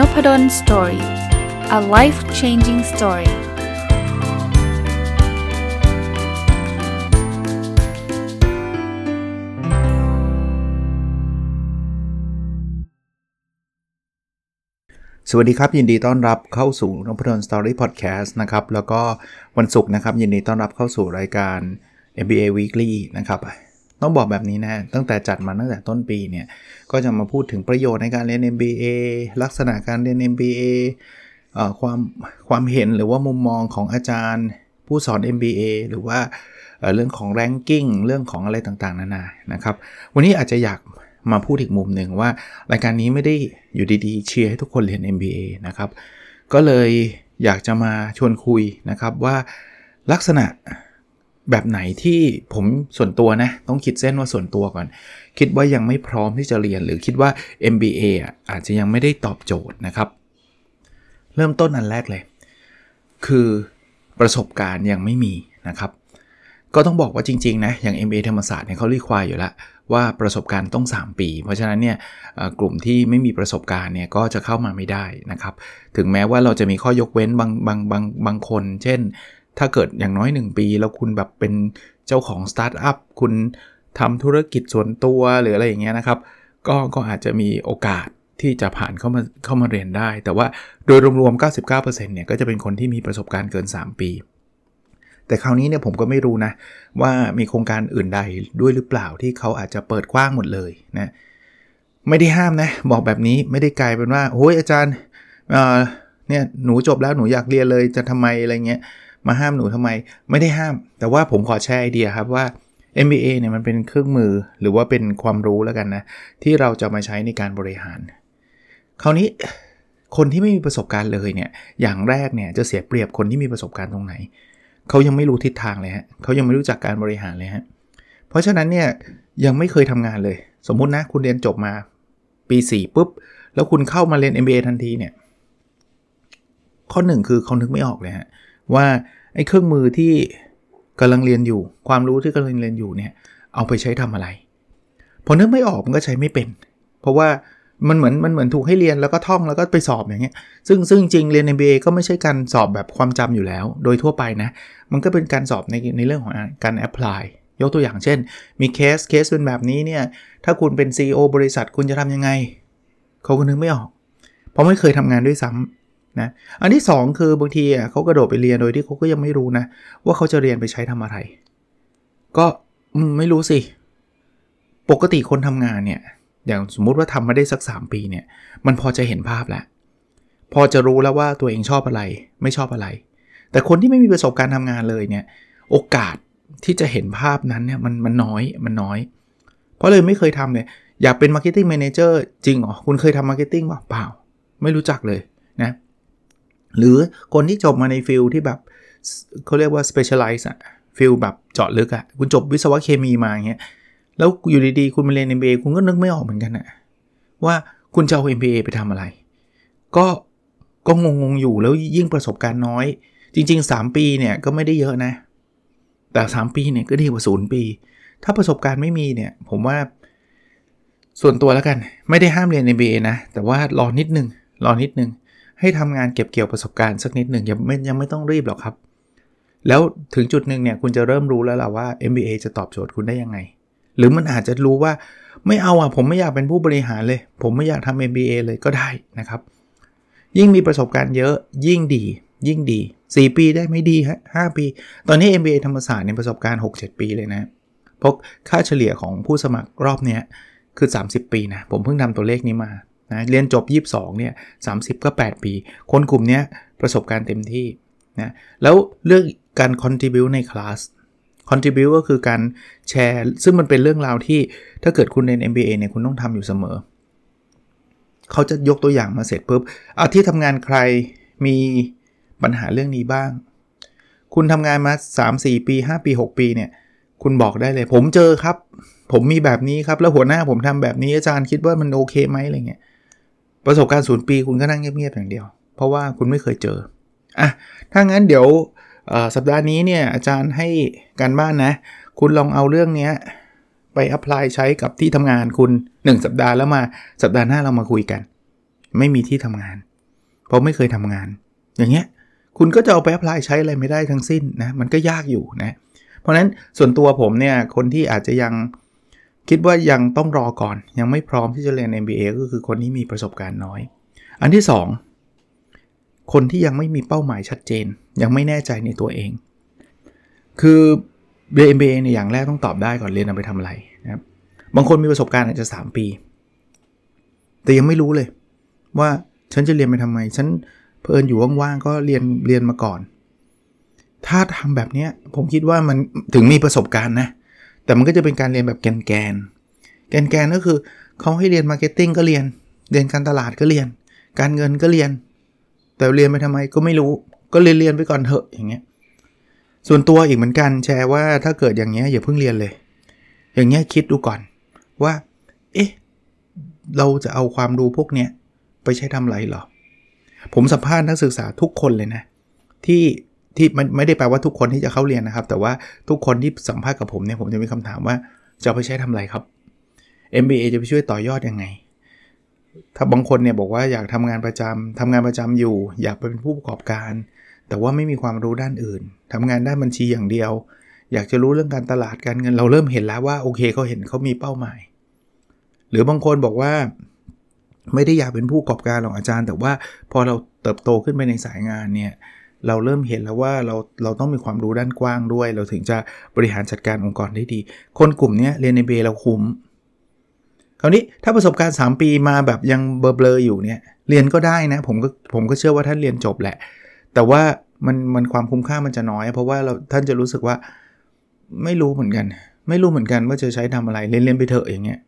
Nopadol Story a life changing story สวัสดีครับ ยินดีต้อนรับเข้าสู่นพดล Story Podcast นะครับ แล้วก็วันศุกร์นะครับ ยินดีต้อนรับเข้าสู่รายการ MBA Weekly นะครับ ต้องบอกแบบนี้นะ ตั้งแต่จัดมาตั้งแต่ต้นปีเนี่ย ก็จะมาพูดถึงประโยชน์ในการเรียน MBA ลักษณะการเรียน MBA ความความเห็นหรือว่ามุมมองของอาจารย์ ผู้สอน MBA หรือว่าเรื่องของ ranking เรื่องของอะไรต่างๆ นานานะครับ วันนี้อาจจะอยากมาพูดอีกมุมหนึ่งว่ารายการนี้ไม่ได้อยู่ดีๆ เชียร์ให้ทุกคนเรียน MBA นะครับ ก็เลยอยากจะมาชวนคุยนะครับว่าลักษณะ แบบไหนที่ผมส่วนตัวนะ ต้องคิดเส้นว่าส่วนตัวก่อน คิดว่ายังไม่พร้อมที่จะเรียน หรือคิดว่า MBA อะอาจจะยังไม่ได้ตอบโจทย์นะครับ เริ่มต้นอันแรกเลย คือประสบการณ์ยังไม่มีนะครับ ก็ต้องบอกว่าจริง ๆ นะ อย่าง MBA ธรรมศาสตร์เนี่ยเขาเรียกควายอยู่แล้วว่าประสบการณ์ต้อง 3 ปี เพราะฉะนั้นเนี่ยกลุ่มที่ไม่มีประสบการณ์เนี่ยก็จะเข้ามาไม่ได้นะครับ ถึงแม้ว่าเราจะมีข้อยกเว้นบางบางบางบางคน เช่น ถ้าเกิดอย่างน้อย 1 ปี แล้วคุณแบบเป็นเจ้าของสตาร์ทอัพคุณทำธุรกิจส่วนตัวหรืออะไรอย่างเงี้ยนะครับ ก็ก็อาจจะมีโอกาสที่จะผ่านเข้ามาเข้ามาเรียนได้ แต่ว่าโดยรวมๆ 99%เนี่ยก็จะเป็นคนที่มีประสบการณ์เกิน 3 ปี แต่คราวนี้เนี่ยผมก็ไม่รู้นะ ว่ามีโครงการอื่นใดด้วยหรือเปล่าที่เขาอาจจะเปิดกว้างหมดเลยนะไม่ได้ห้ามนะ บอกแบบนี้ไม่ได้กลายเป็นว่าโอ้ยอาจารย์เนี่ยหนูจบแล้วหนูอยากเรียนเลยจะทำไมอะไรเงี้ย มาห้ามหนูทำไม ไม่ได้ห้าม แต่ว่าผมขอแชร์ไอเดียครับว่า MBA เนี่ยมันเป็นเครื่องมือหรือว่าเป็นความรู้แล้วกันนะ ที่เราจะมาใช้ในการบริหาร คราวนี้คนที่ไม่มีประสบการณ์เลยเนี่ยอย่างแรกเนี่ยจะเสียเปรียบคนที่มีประสบการณ์ตรงไหน เขายังไม่รู้ทิศทางเลยฮะเขายังไม่รู้จักการบริหารเลยฮะเพราะฉะนั้นเนี่ยยังไม่เคยทำงานเลย สมมุตินะคุณเรียนจบมาปี 4 ปุ๊บ แล้วคุณเข้ามาเรียน MBA ทันทีเนี่ยข้อ1คือเขานึกไม่ออกเลยฮะ ว่าไอ้เครื่องมือที่กำลังเรียนอยู่ ความรู้ที่กำลังเรียนอยู่เนี่ยเอาไปใช้ทำอะไร พอนึกไม่ออกมันก็ใช้ไม่เป็น เพราะว่ามันเหมือนมันเหมือนถูกให้เรียนแล้วก็ท่องแล้วก็ไปสอบอย่างเงี้ย ซึ่งซึ่งจริงเรียน MBA ก็ไม่ใช่การสอบแบบความจำอยู่แล้ว โดยทั่วไปนะ มันก็เป็นการสอบในในเรื่องของการแอพพลายยกตัวอย่างเช่น มีเคสเคสเป็นแบบนี้เนี่ย ถ้าคุณเป็น CEO บริษัทคุณจะทำยังไง เขาก็นึกไม่ออก เพราะไม่เคยทำงานด้วยซ้ำ นะอันที่ 2 คือบางทีเขากระโดดไปเรียนโดยที่เขาก็ยังไม่รู้นะ ว่าเขาจะเรียนไปใช้ทำอะไร ก็ไม่รู้สิ ปกติคนทำงานเนี่ย อย่างสมมุติว่าทำมาได้สัก 3 ปีเนี่ย มันพอจะเห็นภาพแล้วพอจะรู้แล้วว่าตัวเองชอบอะไร ไม่ชอบอะไร แต่คนที่ไม่มีประสบการณ์ทำงานเลยเนี่ย โอกาสที่จะเห็นภาพนั้นเนี่ยมันมันน้อยมันน้อย เพราะเลยไม่เคยทำเลย อยากเป็น marketing manager จริงเหรอ คุณเคยทำ marketing เปล่า ไม่รู้จักเลยนะ หรือคนที่จบมาใน field ที่แบบเขาเรียกว่า specialize อะ field แบบเจาะลึกอะคุณจบวิศวะเคมีมาอย่างเงี้ยแล้วอยู่ดีๆ คุณมาเรียน MBA คุณก็นึกไม่ออกเหมือนกันอะว่าคุณจะเอา MBA ไปทำอะไร ก็ก็งงๆอยู่แล้วยิ่งประสบการณ์น้อย จริง ๆ 3 ปีเนี่ยก็ไม่ได้เยอะนะ แต่ 3 ปีเนี่ยก็ดีกว่า 0 ปี ถ้าประสบการณ์ไม่มีเนี่ยผมว่าส่วนตัวแล้วกัน ไม่ได้ห้ามเรียน MBA นะ แต่ว่ารอนิดนึงรอนิดนึง ให้ทำงานเก็บเกี่ยวประสบการณ์สักนิดหนึ่งยังไม่ยังไม่ต้องรีบหรอกครับ แล้วถึงจุดหนึ่งเนี่ยคุณจะเริ่มรู้แล้วล่ะว่า MBA จะตอบโจทย์คุณได้ยังไง หรือมันอาจจะรู้ว่าไม่เอาอะผมไม่อยากเป็นผู้บริหารเลย ผมไม่อยากทำ MBA เลยก็ได้นะครับ ยิ่งมีประสบการณ์เยอะยิ่งดี ยิ่งดี 4 ปีได้ไม่ดีฮะ5ปี ตอนนี้ MBA ธรรมศาสตร์ในประสบการณ์ 6-7 ปีเลยนะเพราะค่าเฉลี่ยของผู้สมัครรอบนี้คือ 30 ปีนะผมเพิ่งทำตัวเลขนี้มา นะเรียนจบ 22เนี่ย30 ก็ 8 ปี คนกลุ่มนี้ประสบการณ์เต็มที่นะแล้วเรื่องการ contribute ในคลาส contribute ก็คือการแชร์ ซึ่งมันเป็นเรื่องราวที่ถ้าเกิดคุณเรียน MBA เนี่ยคุณต้องทำอยู่เสมอ เขาจะยกตัวอย่างมาเสร็จปุ๊บเอาที่ทำงานใครมีปัญหาเรื่องนี้บ้าง คุณทำงานมา 3-4 ปี 5 ปี 6 ปีเนี่ยคุณบอกได้เลย ผมเจอครับ ผมมีแบบนี้ครับ แล้วหัวหน้าผมทำแบบนี้อาจารย์คิดว่ามันโอเคไหมอะไรเงี้ย ประสบการณ์ศูนย์ปีคุณก็นั่งเงียบๆอย่างเดียว เพราะว่าคุณไม่เคยเจออะถ้างั้นเดี๋ยวสัปดาห์นี้เนี่ยอาจารย์ให้การบ้านนะ คุณลองเอาเรื่องนี้ไป apply ใช้กับที่ทำงานคุณ 1 สัปดาห์แล้วมาสัปดาห์หน้าเรามาคุยกัน ไม่มีที่ทำงาน เพราะไม่เคยทำงาน อย่างเงี้ยคุณก็จะเอาไป apply ใช้อะไรไม่ได้ทั้งสิ้นนะมันก็ยากอยู่นะเพราะฉะนั้นส่วนตัวผมเนี่ยคนที่อาจจะยัง คิดว่ายังต้องรอก่อน ยังไม่พร้อมที่จะเรียน MBA ก็คือคนที่มีประสบการณ์น้อย อันที่ 2 คนที่ยังไม่มีเป้าหมายชัดเจน ยังไม่แน่ใจในตัวเอง คือเรียน MBA ในอย่างแรกต้องตอบได้ก่อนเรียนเอาไปทำอะไรนะครับบางคนมีประสบการณ์อาจจะ 3 ปี แต่ยังไม่รู้เลย ว่าฉันจะเรียนไปทำไม ฉันเพลินอยู่ว่างๆก็เรียนเรียนมาก่อน ถ้าทำแบบนี้ผมคิดว่ามันถึงมีประสบการณ์นะ แต่มันก็จะเป็นการเรียนแบบแกนแกนแกนแกนก็คือเขาให้เรียน marketing ก็เรียน เรียนการตลาดก็เรียน การเงินก็เรียน แต่เรียนไปทำไมก็ไม่รู้ก็เรียนเรียนไปก่อนเถอะอย่างเงี้ยส่วนตัวอีกเหมือนกันแชร์ว่าถ้าเกิดอย่างเงี้ยอย่าเพิ่งเรียนเลย อย่างเงี้ยคิดดูก่อนว่า เอ๊ะเราจะเอาความรู้พวกเนี้ยไปใช้ทำอะไรหรอ ผมสัมภาษณ์นักศึกษาทุกคนเลยนะ ที่ ที่มันไม่ได้แปลว่าทุกคนที่จะเข้าเรียนนะครับ แต่ว่าทุกคนที่สัมภาษณ์กับผมเนี่ยผมจะมีคำถามว่าจะไปใช้ทำอะไรครับ MBA จะไปช่วยต่อยอดยังไง ถ้าบางคนเนี่ยบอกว่าอยากทำงานประจำทำงานประจำอยู่ อยากเป็นผู้ประกอบการ แต่ว่าไม่มีความรู้ด้านอื่นทำงานด้านบัญชีอย่างเดียว อยากจะรู้เรื่องการตลาดการเงิน เราเริ่มเห็นแล้วว่าโอเคเขาเห็นเขามีเป้าหมาย หรือบางคนบอกว่าไม่ได้อยากเป็นผู้ประกอบการหรอกอาจารย์ แต่ว่าพอเราเติบโตขึ้นไปในสายงานเนี่ย เราเริ่มเห็นแล้วว่าเราเราต้องมีความรู้ด้านกว้างด้วย เราถึงจะบริหารจัดการองค์กรได้ดี คนกลุ่มนี้เรียนในเบเราคุ้มคราวนี้ถ้าประสบการณ์ 3 ปีมาแบบยังเบลอๆอยู่เนี่ยเรียนก็ได้นะผมก็ผมก็เชื่อว่าท่านเรียนจบแหละ แต่ว่ามันมันความคุ้มค่ามันจะน้อย เพราะว่าเราท่านจะรู้สึกว่าไม่รู้เหมือนกัน ไม่รู้เหมือนกันว่าจะใช้ทำอะไรเรียนเรียนไปเถอะอย่างเงี้ย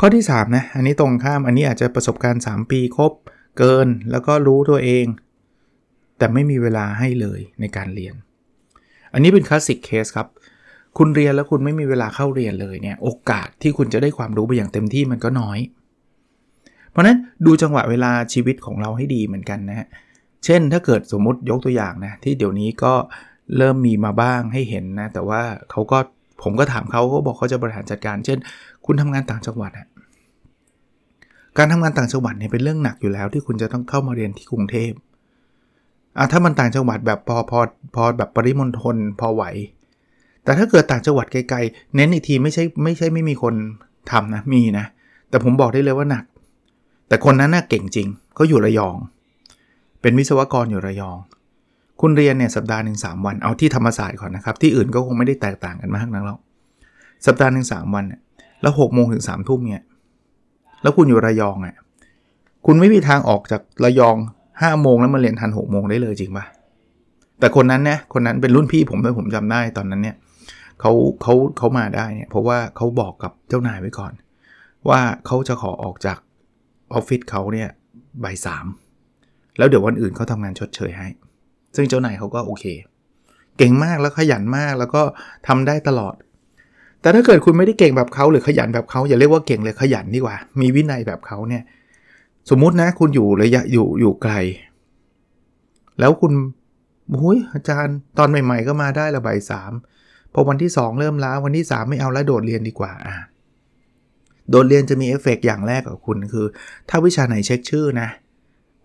ข้อที่3นะอันนี้ตรงข้ามอันนี้อาจจะประสบการณ์ 3 ปีครบเกิน แล้วก็รู้ตัวเอง แต่ไม่มีเวลาให้เลยในการเรียน อันนี้เป็นคลาสสิกเคสครับ คุณเรียนแล้วคุณไม่มีเวลาเข้าเรียนเลยเนี่ยโอกาสที่คุณจะได้ความรู้ไปอย่างเต็มที่มันก็น้อย เพราะนั้นดูจังหวะเวลาชีวิตของเราให้ดีเหมือนกันนะฮะเช่นถ้าเกิดสมมติยกตัวอย่างนะที่เดี๋ยวนี้ก็เริ่มมีมาบ้างให้เห็นนะ แต่ว่าเขาก็ผมก็ถามเขาเขาบอกเขาจะบริหารจัดการ เช่น คุณทำงานต่างจังหวัดอะการทำงานต่างจังหวัดเนี่ยเป็นเรื่องหนักอยู่แล้วที่คุณจะต้องเข้ามาเรียนที่กรุงเทพ อะถ้ามันต่างจังหวัดแบบพอพอพอแบบปริมณฑลพอไหว แต่ถ้าเกิดต่างจังหวัดไกลๆ เน้นอีกทีไม่ใช่ไม่ใช่ไม่มีคนทำนะ มีนะ แต่ผมบอกได้เลยว่าหนัก แต่คนนั้นน่ะเก่งจริงเขาอยู่ระยอง เป็นวิศวกรอยู่ระยอง คุณเรียนเนี่ยสัปดาห์หนึ่งสวัน เอาที่ธรรมศาสตร์ก่อนนะครับ ที่อื่นก็คงไม่ได้แตกต่างกันมากนักหรอกสัปดาห์หนึ่งสวันเนี่ยแล้วหกโมงถึงสามทุ่มเนี่ย แล้วคุณอยู่ระยองอะ คุณไม่มีทางออกจากระยอง ห้าโมงแล้วมาเรียนทันหกโมงได้เลยจริงปะแต่คนนั้นเนี่ยคนนั้นเป็นรุ่นพี่ผมด้วยผมจำได้ตอนนั้นเนี่ยเขาเขาเขามาได้เนี่ยเพราะว่าเขาบอกกับเจ้านายไว้ก่อน ว่าเขาจะขอออกจากออฟฟิศเขาเนี่ยบ่ายสามแล้วเดี๋ยววันอื่นเขาทำงานชดเชยให้ ซึ่งเจ้านายเขาก็โอเค เก่งมากแล้วขยันมากแล้วก็ทำได้ตลอด แต่ถ้าเกิดคุณไม่ได้เก่งแบบเขาหรือขยันแบบเขาอย่าเรียกว่าเก่งเลยขยันดีกว่า มีวินัยแบบเขาเนี่ย สมมุตินะคุณอยู่ระยะอยู่อยู่ไกล แล้วคุณโอ้ยอาจารย์ตอนใหม่ ๆ ก็มาได้ละบ่ายสามพอวันที่ 2 เริ่มล้าวันที่ 3 ไม่เอาแล้วโดดเรียนดีกว่าอะโดดเรียนจะมีเอฟเฟกอย่างแรกกับคุณคือ ถ้าวิชาไหนเช็คชื่อนะ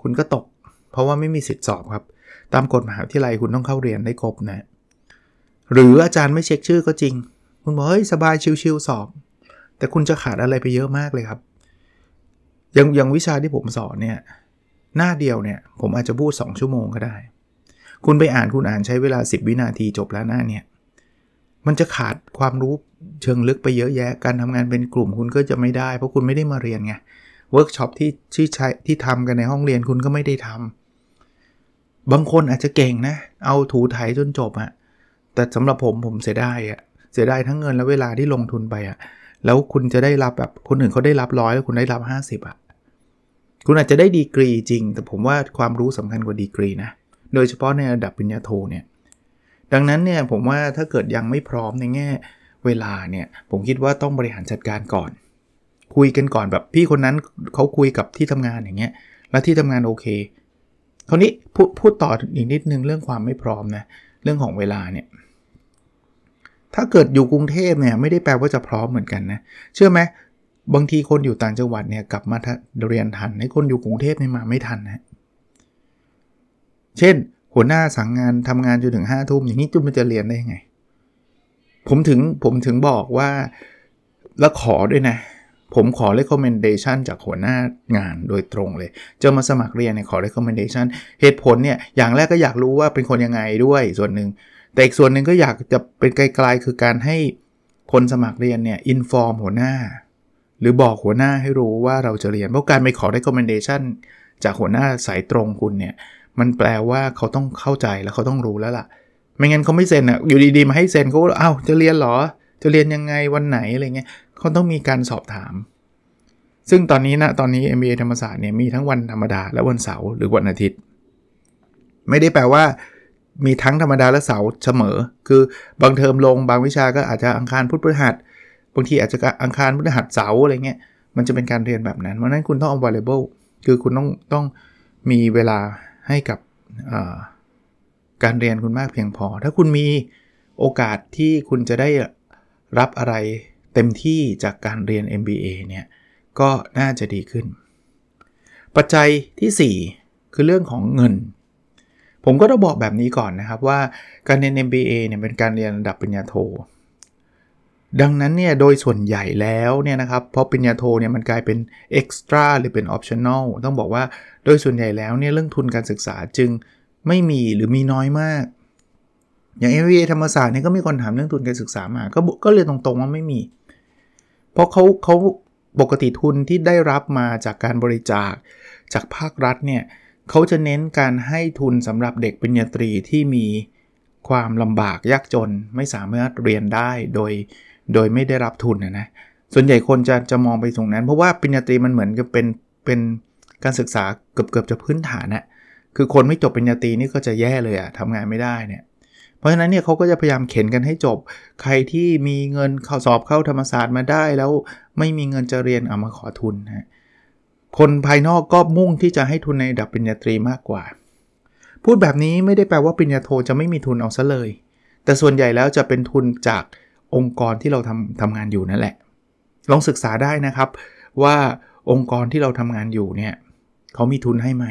คุณก็ตก เพราะว่าไม่มีสิทธิ์สอบครับ ตามกฎมหาวิทยาลัยคุณต้องเข้าเรียนได้ครบนะ หรืออาจารย์ไม่เช็คชื่อก็จริง คุณบอกเฮ้ยสบายชิวๆสอบ แต่คุณจะขาดอะไรไปเยอะมากเลยครับ ย่างอย่างวิชาที่ผมสอนเนี่ยหน้าเดียวเนี่ยผมอาจจะพูด 2 ชั่วโมงก็ได้ คุณไปอ่านคุณอ่านใช้เวลา 10 วินาทีจบแล้วหน้าเนี่ยมันจะขาดความรู้เชิงลึกไปเยอะแยะ การทำงานเป็นกลุ่มคุณก็จะไม่ได้ เพราะคุณไม่ได้มาเรียนไงเวิร์กช็อปที่ที่ใช้ที่ทำกันในห้องเรียนคุณก็ไม่ได้ทำบางคนอาจจะเก่งนะ เอาถูถ่ายจนจบอะแต่สำหรับผมผมเสียดายอะเสียดายทั้งเงินและเวลาที่ลงทุนไปอะแล้วคุณจะได้รับแบบคนอื่นเขาได้รับร้อยแล้วคุณได้รับ 50อะ คุณอาจจะได้ดีกรีจริง แต่ผมว่าความรู้สำคัญกว่าดีกรีนะ โดยเฉพาะในระดับปริญญาโทเนี่ย ดังนั้นเนี่ยผมว่าถ้าเกิดยังไม่พร้อมในแง่เวลาเนี่ย ผมคิดว่าต้องบริหารจัดการก่อน คุยกันก่อนแบบพี่คนนั้นเขาคุยกับที่ทำงานอย่างเงี้ย แล้วที่ทำงานโอเค คราวนี้พูดพูดต่ออีกนิดนึงเรื่องความไม่พร้อมนะ เรื่องของเวลาเนี่ย ถ้าเกิดอยู่กรุงเทพเนี่ยไม่ได้แปลว่าจะพร้อมเหมือนกันนะ เชื่อไหม บางทีคนอยู่ต่างจังหวัดเนี่ยกลับมาเรียนทันให้คนอยู่กรุงเทพเนี่ยมาไม่ทันนะเช่น หัวหน้าสั่งงานทำงานจนถึงห้าทุ่มอย่างนี้จุมันจะเรียนได้ยังไง ผมถึงผมถึงบอกว่าแล้วขอด้วยนะ ผมขอ recommendation จากหัวหน้างานโดยตรงเลย จะมาสมัครเรียนเนี่ยขอ recommendation เหตุผลเนี่ยอย่างแรกก็อยากรู้ว่าเป็นคนยังไงด้วยส่วนหนึ่งแต่อีกส่วนหนึ่งก็อยากจะเป็นไกลๆคือการให้คนสมัครเรียนเนี่ย inform หัวหน้า หรือบอกหัวหน้าให้รู้ว่าเราจะเรียน เพราะการไปขอ recommendation จากหัวหน้าสายตรงคุณเนี่ย มันแปลว่าเขาต้องเข้าใจแล้วเขาต้องรู้แล้วล่ะ ไม่งั้นเขาไม่เซ็นอะ อยู่ดีๆ มาให้เซ็นเขาอ้าวจะเรียนหรอ จะเรียนยังไงวันไหนอะไรเงี้ยเขาต้องมีการสอบถาม ซึ่งตอนนี้นะตอนนี้ MBA ธรรมศาสตร์เนี่ยมีทั้งวันธรรมดาและวันเสาร์หรือวันอาทิตย์ ไม่ได้แปลว่ามีทั้งธรรมดาและเสาร์เสมอ คือบางเทอมลงบางวิชาก็อาจจะอังคารพุธพฤหัส บางทีอาจจะอังคารพฤหัสเสาร์อะไรเงี้ยมันจะเป็นการเรียนแบบนั้นเพราะนั้นคุณต้อง available คือคุณต้องต้องมีเวลาให้กับการเรียนคุณมากเพียงพอ ถ้าคุณมีโอกาสที่คุณจะได้รับอะไรเต็มที่จากการเรียน MBA เนี่ยก็น่าจะดีขึ้น ปัจจัยที่ 4 คือเรื่องของเงิน ผมก็ต้องบอกแบบนี้ก่อนนะครับว่าการเรียน MBA เนี่ยเป็นการเรียนระดับปริญญาโท ดังนั้นเนี่ยโดยส่วนใหญ่แล้วเนี่ยนะครับพอปริญญาโทเนี่ยมันกลายเป็น extra หรือเป็น optional ต้องบอกว่าโดยส่วนใหญ่แล้วเนี่ยเรื่องทุนการศึกษาจึงไม่มีหรือมีน้อยมาก อย่าง MBA ธรรมศาสตร์เนี่ยก็มีคนถามเรื่องทุนการศึกษามา ก็ก็เลยตรงๆว่าไม่มี เพราะเขาเขาปกติทุนที่ได้รับมาจากการบริจาคจากภาครัฐเนี่ยเขาจะเน้นการให้ทุนสำหรับเด็กปริญญาตรีที่มีความลำบากยากจนไม่สามารถเรียนได้โดย โดยไม่ได้รับทุนนะนะส่วนใหญ่คนจะจะมองไปตรงนั้น เพราะว่าปริญญาตรีมันเหมือนกับเป็นเป็นการศึกษาเกือบเกือบจะพื้นฐานนะคือคนไม่จบปริญญาตรีนี่ก็จะแย่เลยอะทำงานไม่ได้เนี่ยเพราะฉะนั้นเนี่ยเขาก็จะพยายามเข็นกันให้จบ ใครที่มีเงินเข้าสอบเข้าธรรมศาสตร์มาได้ แล้วไม่มีเงินจะเรียนเอามาขอทุนฮะคนภายนอกก็มุ่งที่จะให้ทุนในดับปริญญาตรีมากกว่า พูดแบบนี้ไม่ได้แปลว่าปริญญาโทจะไม่มีทุนเอาซะเลย แต่ส่วนใหญ่แล้วจะเป็นทุนจาก องค์กรที่เราทำทำงานอยู่นั่นแหละ ลองศึกษาได้นะครับว่าองค์กรที่เราทำงานอยู่เนี่ยเขามีทุนให้ไหม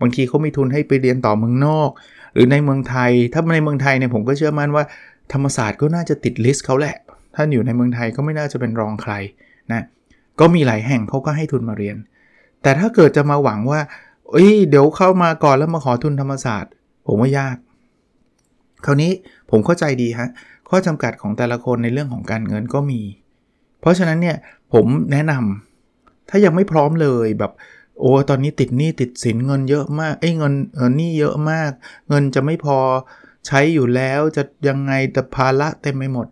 บางทีเขามีทุนให้ไปเรียนต่อเมืองนอก หรือในเมืองไทย ถ้าในเมืองไทยเนี่ยผมก็เชื่อมั่นว่าธรรมศาสตร์ก็น่าจะติดลิสต์เขาแหละ ถ้าอยู่ในเมืองไทยก็ไม่น่าจะเป็นรองใครนะก็มีหลายแห่งเขาก็ให้ทุนมาเรียน แต่ถ้าเกิดจะมาหวังว่าเอ้ยเดี๋ยวเข้ามาก่อนแล้วมาขอทุนธรรมศาสตร์ ผมว่ายาก คราวนี้ผมเข้าใจดีฮะ ข้อจำกัดของแต่ละคนในเรื่องของการเงินก็มี เพราะฉะนั้นเนี่ยผมแนะนำถ้ายังไม่พร้อมเลยแบบโอ้ตอนนี้ติดหนี้ติดสินเงินเยอะมากไอ้เงินเออหนี้เยอะมาก เงินจะไม่พอใช้อยู่แล้วจะยังไงแต่ภาระเต็มไปหมด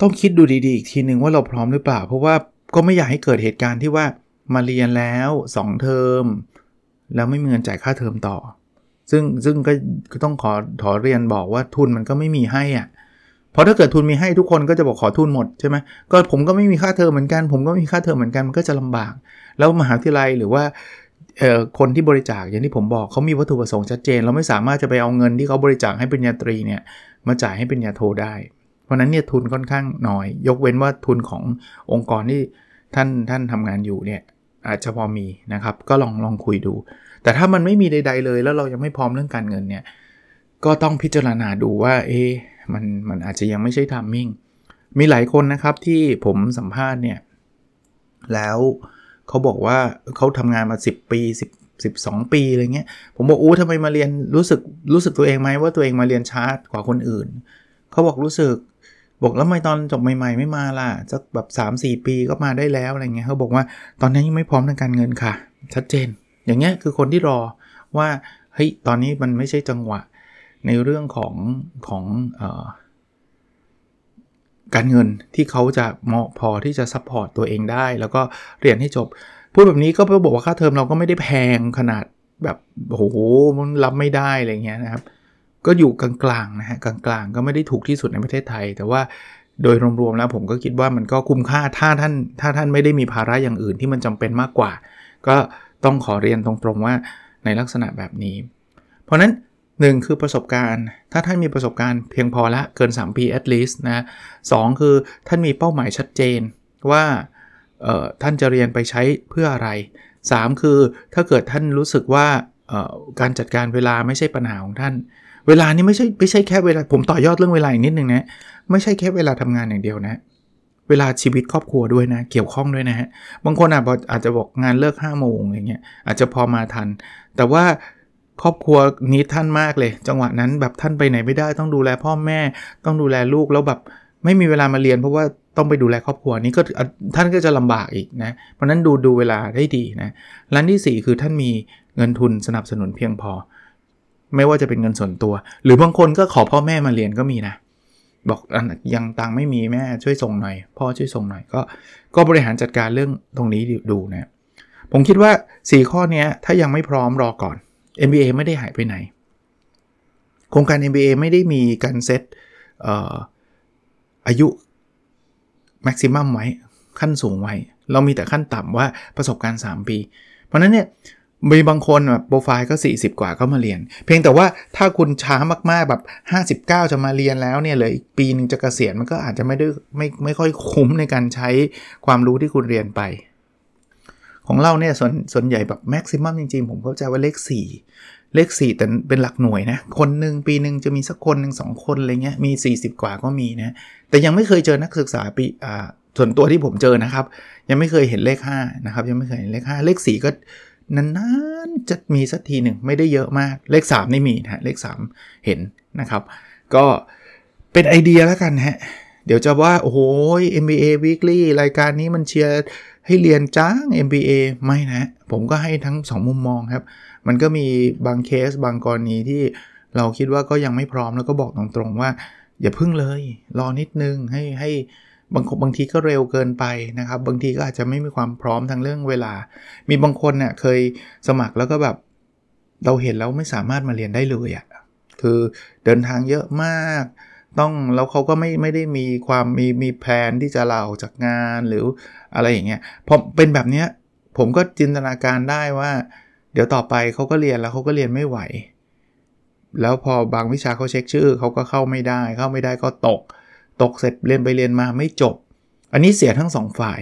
ต้องคิดดูดีๆอีกทีหนึ่งว่าเราพร้อมหรือเปล่า เพราะว่าก็ไม่อยากให้เกิดเหตุการณ์ที่ว่ามาเรียนแล้ว 2 เทอม แล้วไม่มีเงินจ่ายค่าเทอมต่อ ซึ่งซึ่งก็ต้องขอถอเรียนบอกว่าทุนมันก็ไม่มีให้อะ่ะ เพราะถ้าเกิดทุนมีให้ทุกคนก็จะบอกขอทุนหมดใช่ไหมก็ผมก็ไม่มีค่าเทอมเหมือนกัน ผมก็ไม่มีค่าเทอมเหมือนกันมันก็จะลำบาก แล้วมหาวิทยาลัยหรือว่าคนที่บริจาคอย่างที่ผมบอกเขามีวัตถุประสงค์ชัดเจน เราไม่สามารถจะไปเอาเงินที่เขาบริจาคให้ปริญญาตรีเนี่ยมาจ่ายให้ปริญญาโทได้ เพราะนั้นเนี่ยทุนค่อนข้างน้อย ยกเว้นว่าทุนขององค์กรที่ท่านท่านทำงานอยู่เนี่ยอาจจะพอมีนะครับ ก็ลองลองคุยดู แต่ถ้ามันไม่มีใด ๆ เลย แล้วเรายังไม่พร้อมเรื่องการเงินเนี่ย ก็ต้องพิจารณาดูว่าเอ๊มันมันอาจจะยังไม่ใช่ทามมิ่งมีหลายคนนะครับที่ผมสัมภาษณ์เนี่ย แล้วเขาบอกว่าเขาทำงานมา 10 ปี 10 12 ปีอะไรเงี้ย ผมบอกอู้ทำไมมาเรียนรู้สึกรู้สึกตัวเองไหมว่าตัวเองมาเรียนช้ากว่าคนอื่น เขาบอกรู้สึกบอกแล้วทำไมตอนจบใหม่ ๆ ไม่มาล่ะสักแบบ 3-4 ปีก็มาได้แล้วอะไรเงี้ยเขาบอกว่าตอนนี้ยังไม่พร้อมทางการเงินค่ะ ชัดเจน อย่างเงี้ยคือคนที่รอว่าเฮ้ยตอนนี้มันไม่ใช่จังหวะ ในเรื่องของของอการเงินที่เขาจะเหมาะพอที่จะ support ตัวเองได้ แล้วก็เรียนให้จบ พูดแบบนี้ก็เพื่อบอกว่าค่าเทอมเราก็ไม่ได้แพงขนาดแบบโอ้โหมันรับไม่ได้อะไรเงี้ยนะครับ ก็อยู่กลางๆนะฮะกลางๆ ก็ไม่ได้ถูกที่สุดในประเทศไทย แต่ว่าโดยรวมๆแล้วผมก็คิดว่ามันก็คุ้มค่าถ้าท่านถ้าท่านไม่ได้มีภาระอย่างอื่นที่มันจำเป็นมากกว่า ก็ต้องขอเรียนตรงๆว่าในลักษณะแบบนี้ เพราะนั้น 1 คือประสบการณ์ ถ้าท่านมีประสบการณ์เพียงพอละเกิน 3 ปี at least นะสคือท่านมีเป้าหมายชัดเจนว่าท่านจะเรียนไปใช้เพื่ออะไร 3 คือถ้าเกิดท่านรู้สึกว่าการจัดการเวลาไม่ใช่ปัญหาของท่าน เวลานี่ไม่ใช่ไม่ใช่แค่เวลาผมต่อยอดเรื่องเวลาอีกนิดนึงนะไม่ใช่แค่เวลาทำงานอย่างเดียวนะ เวลาชีวิตครอบครัวด้วยนะ เกี่ยวข้องด้วยนะฮะบางคนอาจจะบอกงานเลิก5้าโมงอย่างเงี้ยอาจจะพอมาทัน แต่ว่า ครอบครัวนี้ท่านมากเลย จังหวะนั้นแบบท่านไปไหนไม่ได้ต้องดูแลพ่อแม่ ต้องดูแลลูกแล้วแบบไม่มีเวลามาเรียนเพราะว่าต้องไปดูแลครอบครัวนี้ก็ท่านก็จะลำบากอีกนะเพราะนั้นดูดูเวลาได้ดีนะร้านที่ 4 คือท่านมีเงินทุนสนับสนุนเพียงพอ ไม่ว่าจะเป็นเงินส่วนตัว หรือบางคนก็ขอพ่อแม่มาเรียนก็มีนะบอกยังตังไม่มีแม่ช่วยส่งหน่อย พ่อช่วยส่งหน่อยก็ ก็บริหารจัดการเรื่องตรงนี้ดูนะผมคิดว่า 4 ข้อนี้ถ้ายังไม่พร้อมรอก่อน MBA ไม่ได้หายไปไหน โครงการ MBA ไม่ได้มีการเซตอายุแม็กซิมัมไว้ขั้นสูงไว้ เรามีแต่ขั้นต่ำว่าประสบการณ์ 3 ปี เพราะนั้นเนี่ยมีบางคนแบบโปรไฟล์ก็ 40 กว่าก็มาเรียน เพียงแต่ว่าถ้าคุณช้ามากๆแบบ 59 จะมาเรียนแล้วเนี่ยเลยอีกปีนึงจะกะเกษียณมันก็อาจจะไม่ได้ไม่ไม่ค่อยคุ้มในการใช้ความรู้ที่คุณเรียนไป ของเราเนี่ยส่วนส่วนใหญ่แบบแม็กซิมัมจริงๆ ผมเข้าใจว่าเลข 4 เลข 4 แต่เป็นหลักหน่วยนะ คนหนึ่งปีหนึ่งจะมีสักคนหนึ่งสองคนอะไรเงี้ยมี 40 กว่าก็มีนะแต่ยังไม่เคยเจอนักศึกษาปีอ่าส่วนตัวที่ผมเจอนะครับ ยังไม่เคยเห็นเลข5นะครับยังไม่เคยเห็นเลข 5 เลข 4 ก็นานๆจะมีสักทีหนึ่งไม่ได้เยอะมากเลข 3 ไม่มีนะเลข 3 เห็นนะครับ ก็เป็นไอเดียแล้วกันฮะเดี๋ยวจะว่า โอ้โห MBA Weekly รายการนี้มันเชียร์ ให้เรียนจ้าง MBA ไม่นะ ผมก็ให้ทั้ง 2 มุมมองครับ มันก็มีบางเคสบางกรณีที่เราคิดว่าก็ยังไม่พร้อมแล้วก็บอกตรงๆว่า อย่าพึ่งเลย รอนิดนึงให้ให้บางบางทีก็เร็วเกินไปนะครับ บางทีก็อาจจะไม่มีความพร้อมทางเรื่องเวลา มีบางคนเนี่ยเคยสมัครแล้วก็แบบเราเห็นแล้วไม่สามารถมาเรียนได้เลยอะ่ะคือเดินทางเยอะมาก ต้องแล้วเขาก็ไม่ไม่ได้มีความมีมีแผนที่จะลาออกจากงานหรืออะไรอย่างเงี้ยพอเป็นแบบเนี้ยผมก็จินตนาการได้ว่า เดี๋ยวต่อไปเขาก็เรียนแล้วเขาก็เรียนไม่ไหว แล้วพอบางวิชาเขาเช็คชื่อเขาก็เข้าไม่ได้เข้าไม่ได้ก็ตก ตกเสร็จเรียนไปเรียนมาไม่จบ อันนี้เสียทั้ง 2 ฝ่าย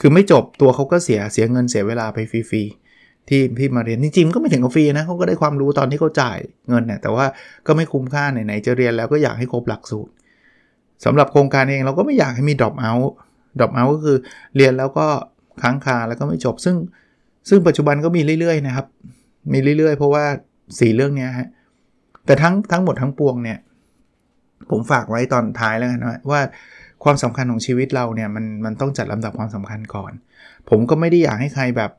คือไม่จบตัวเขาก็เสียเสียเงินเสียเวลาไปฟรีๆ ที่พี่มาเรียนจริงๆก็ไม่ถึงกับฟรีนะเขาก็ได้ความรู้ตอนที่เขาจ่ายเงินเนี่ยแต่ว่าก็ไม่คุ้มค่าไหนๆจะเรียนแล้วก็อยากให้ครบหลักสูตรสำหรับโครงการเองเราก็ไม่อยากให้มี drop out drop out ก็คือเรียนแล้วก็ค้างคาแล้วก็ไม่จบ ซึ่งซึ่งปัจจุบันก็มีเรื่อยๆนะครับ มีเรื่อยๆ เพราะว่าสีเรื่องนี้ฮะแต่ทั้งทั้งหมดทั้งปวงเนี่ย ผมฝากไว้ตอนท้ายแล้วกันนะว่าความสำคัญของชีวิตเราเนี่ยมันมันต้องจัดลำดับความสำคัญก่อน ผมก็ไม่ได้อยากให้ใครแบบ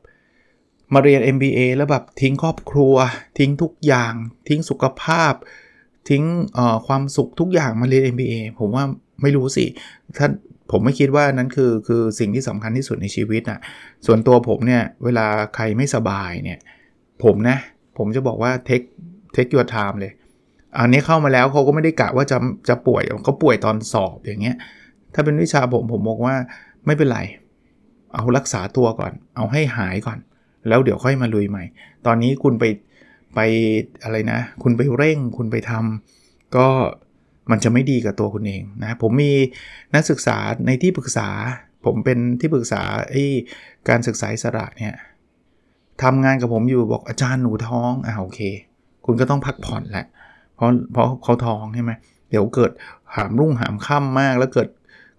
มาเรียน MBA แล้วแบบทิ้งครอบครัว ทิ้งทุกอย่าง ทิ้งสุขภาพ ทิ้งความสุขทุกอย่างมาเรียน MBA ผมว่าไม่รู้สิถ้าผมไม่คิดว่านั้นคือคือสิ่งที่สำคัญที่สุดในชีวิตนะ่ะ ส่วนตัวผมเนี่ย เวลาใครไม่สบายเนี่ย ผมนะ ผมจะบอกว่า take take your time เลย อันนี้เข้ามาแล้วเขาก็ไม่ได้กะว่าจะจะป่วยเขาป่วยตอนสอบอย่างเงี้ย ถ้าเป็นวิชาผมผมบอกว่าไม่เป็นไร เอารักษาตัวก่อน เอาให้หายก่อน แล้วเดี๋ยวค่อยมาลุยใหม่ ตอนนี้คุณไปไปอะไรนะ คุณไปเร่ง คุณไปทำก็มันจะไม่ดีกับตัวคุณเองนะผมมีนักศึกษาในที่ปรึกษา ผมเป็นที่ปรึกษาไอ้การศึกษาสระเนี่ยทำงานกับผมอยู่บอกอาจารย์หนูท้องอ่าโอเค คุณก็ต้องพักผ่อนแหละเพราะเพราะเขาท้องใช่ไหมเดี๋ยวเกิดหามรุ่งหามค่ำมากแล้วเกิด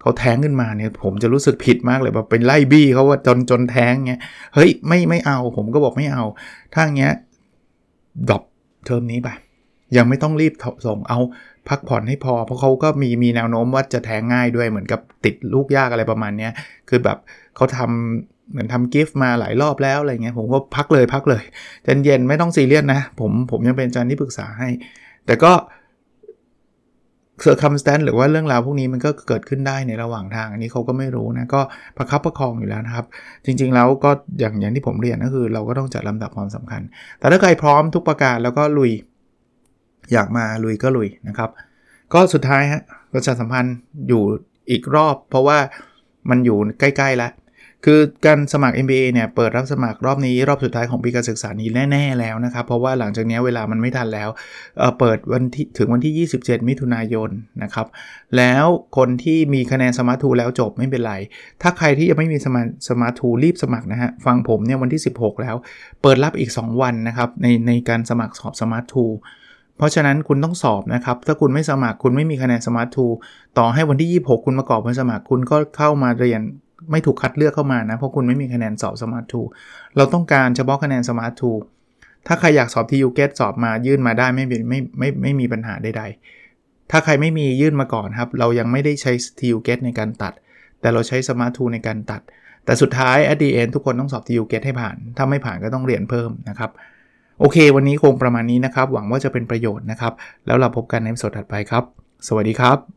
เขาแท้งขึ้นมาเนี่ยผมจะรู้สึกผิดมากเลยแบบเป็นไล่บี้เขาว่าจนจนแท้งเงี้ยเฮ้ยไม่ไม่เอาผมก็บอกไม่เอา ถ้าเงี้ย drop เทอมนี้ไปยังไม่ต้องรีบส่งเอาพักผ่อนให้พอ เพราะเขาก็มีมีแนวโน้มว่าจะแท้งง่ายด้วยเหมือนกับติดลูกยากอะไรประมาณนี้คือแบบเขาทำเหมือนทำกิฟต์มาหลายรอบแล้วอะไรเงี้ยผมก็พักเลยพักเลยใจเย็นไม่ต้องซีเรียสนะ ผมผมยังเป็นอาจารย์ที่ปรึกษาให้ แต่ก็ circumstance หรือว่าเรื่องราวพวกนี้มันก็เกิดขึ้นได้ในระหว่างทาง อันนี้เขาก็ไม่รู้นะ ก็ประคับประคองอยู่แล้วนะครับ จริงๆแล้วก็อย่างอย่างที่ผมเรียนก็คือ เราก็ต้องจัดลำดับความสำคัญ แต่ถ้าใครพร้อมทุกประการแล้วก็ลุย อยากมาลุยก็ลุยนะครับ ก็สุดท้ายฮะประชาสัมพันธ์อยู่อีกรอบ เพราะว่ามันอยู่ใกล้ๆแล้ว คือการสมัคร MBA เนี่ยเปิดรับสมัครรอบนี้รอบสุดท้ายของปีการศึกษานี้แน่ ๆ แล้วนะครับ เพราะว่าหลังจากนี้เวลามันไม่ทันแล้วเเปิดวันที่ถึงวันที่ 27 มิถุนายนนะครับ แล้วคนที่มีคะแนน SMART II แล้วจบไม่เป็นไร ถ้าใครที่ยังไม่มี SMART SMART II รีบสมัครนะฮะ ฟังผมเนี่ยวันที่ 16 แล้ว เปิดรับอีก 2 วันนะครับในในการสมัครสอบ SMART II เพราะฉะนั้นคุณต้องสอบนะครับ ถ้าคุณไม่สมัครคุณไม่มีคะแนน SMART II ต่อให้วันที่ 26 คุณประกาศผลสมัครคุณก็เข้ามาเรียน ไม่ถูกคัดเลือกเข้ามานะ เพราะคุณไม่มีคะแนนสอบ SMART II เราต้องการเฉพาะคะแนน SMART II ถ้าใครอยากสอบ TU-GET สอบมายื่นมาได้ไม่ไม่ไม่ไม่ไม่มีปัญหาใดๆ ถ้าใครไม่มียื่นมาก่อนครับ เรายังไม่ได้ใช้ TU-GET ในการตัด แต่เราใช้ SMART II ในการตัด แต่สุดท้าย at the end ทุกคนต้องสอบ TU-GET ให้ผ่าน ถ้าไม่ผ่านก็ต้องเรียนเพิ่มนะครับ โอเค วันนี้คงประมาณนี้นะครับ หวังว่าจะเป็นประโยชน์นะครับ แล้วเราพบกันในสดถัดไปครับ สวัสดีครับ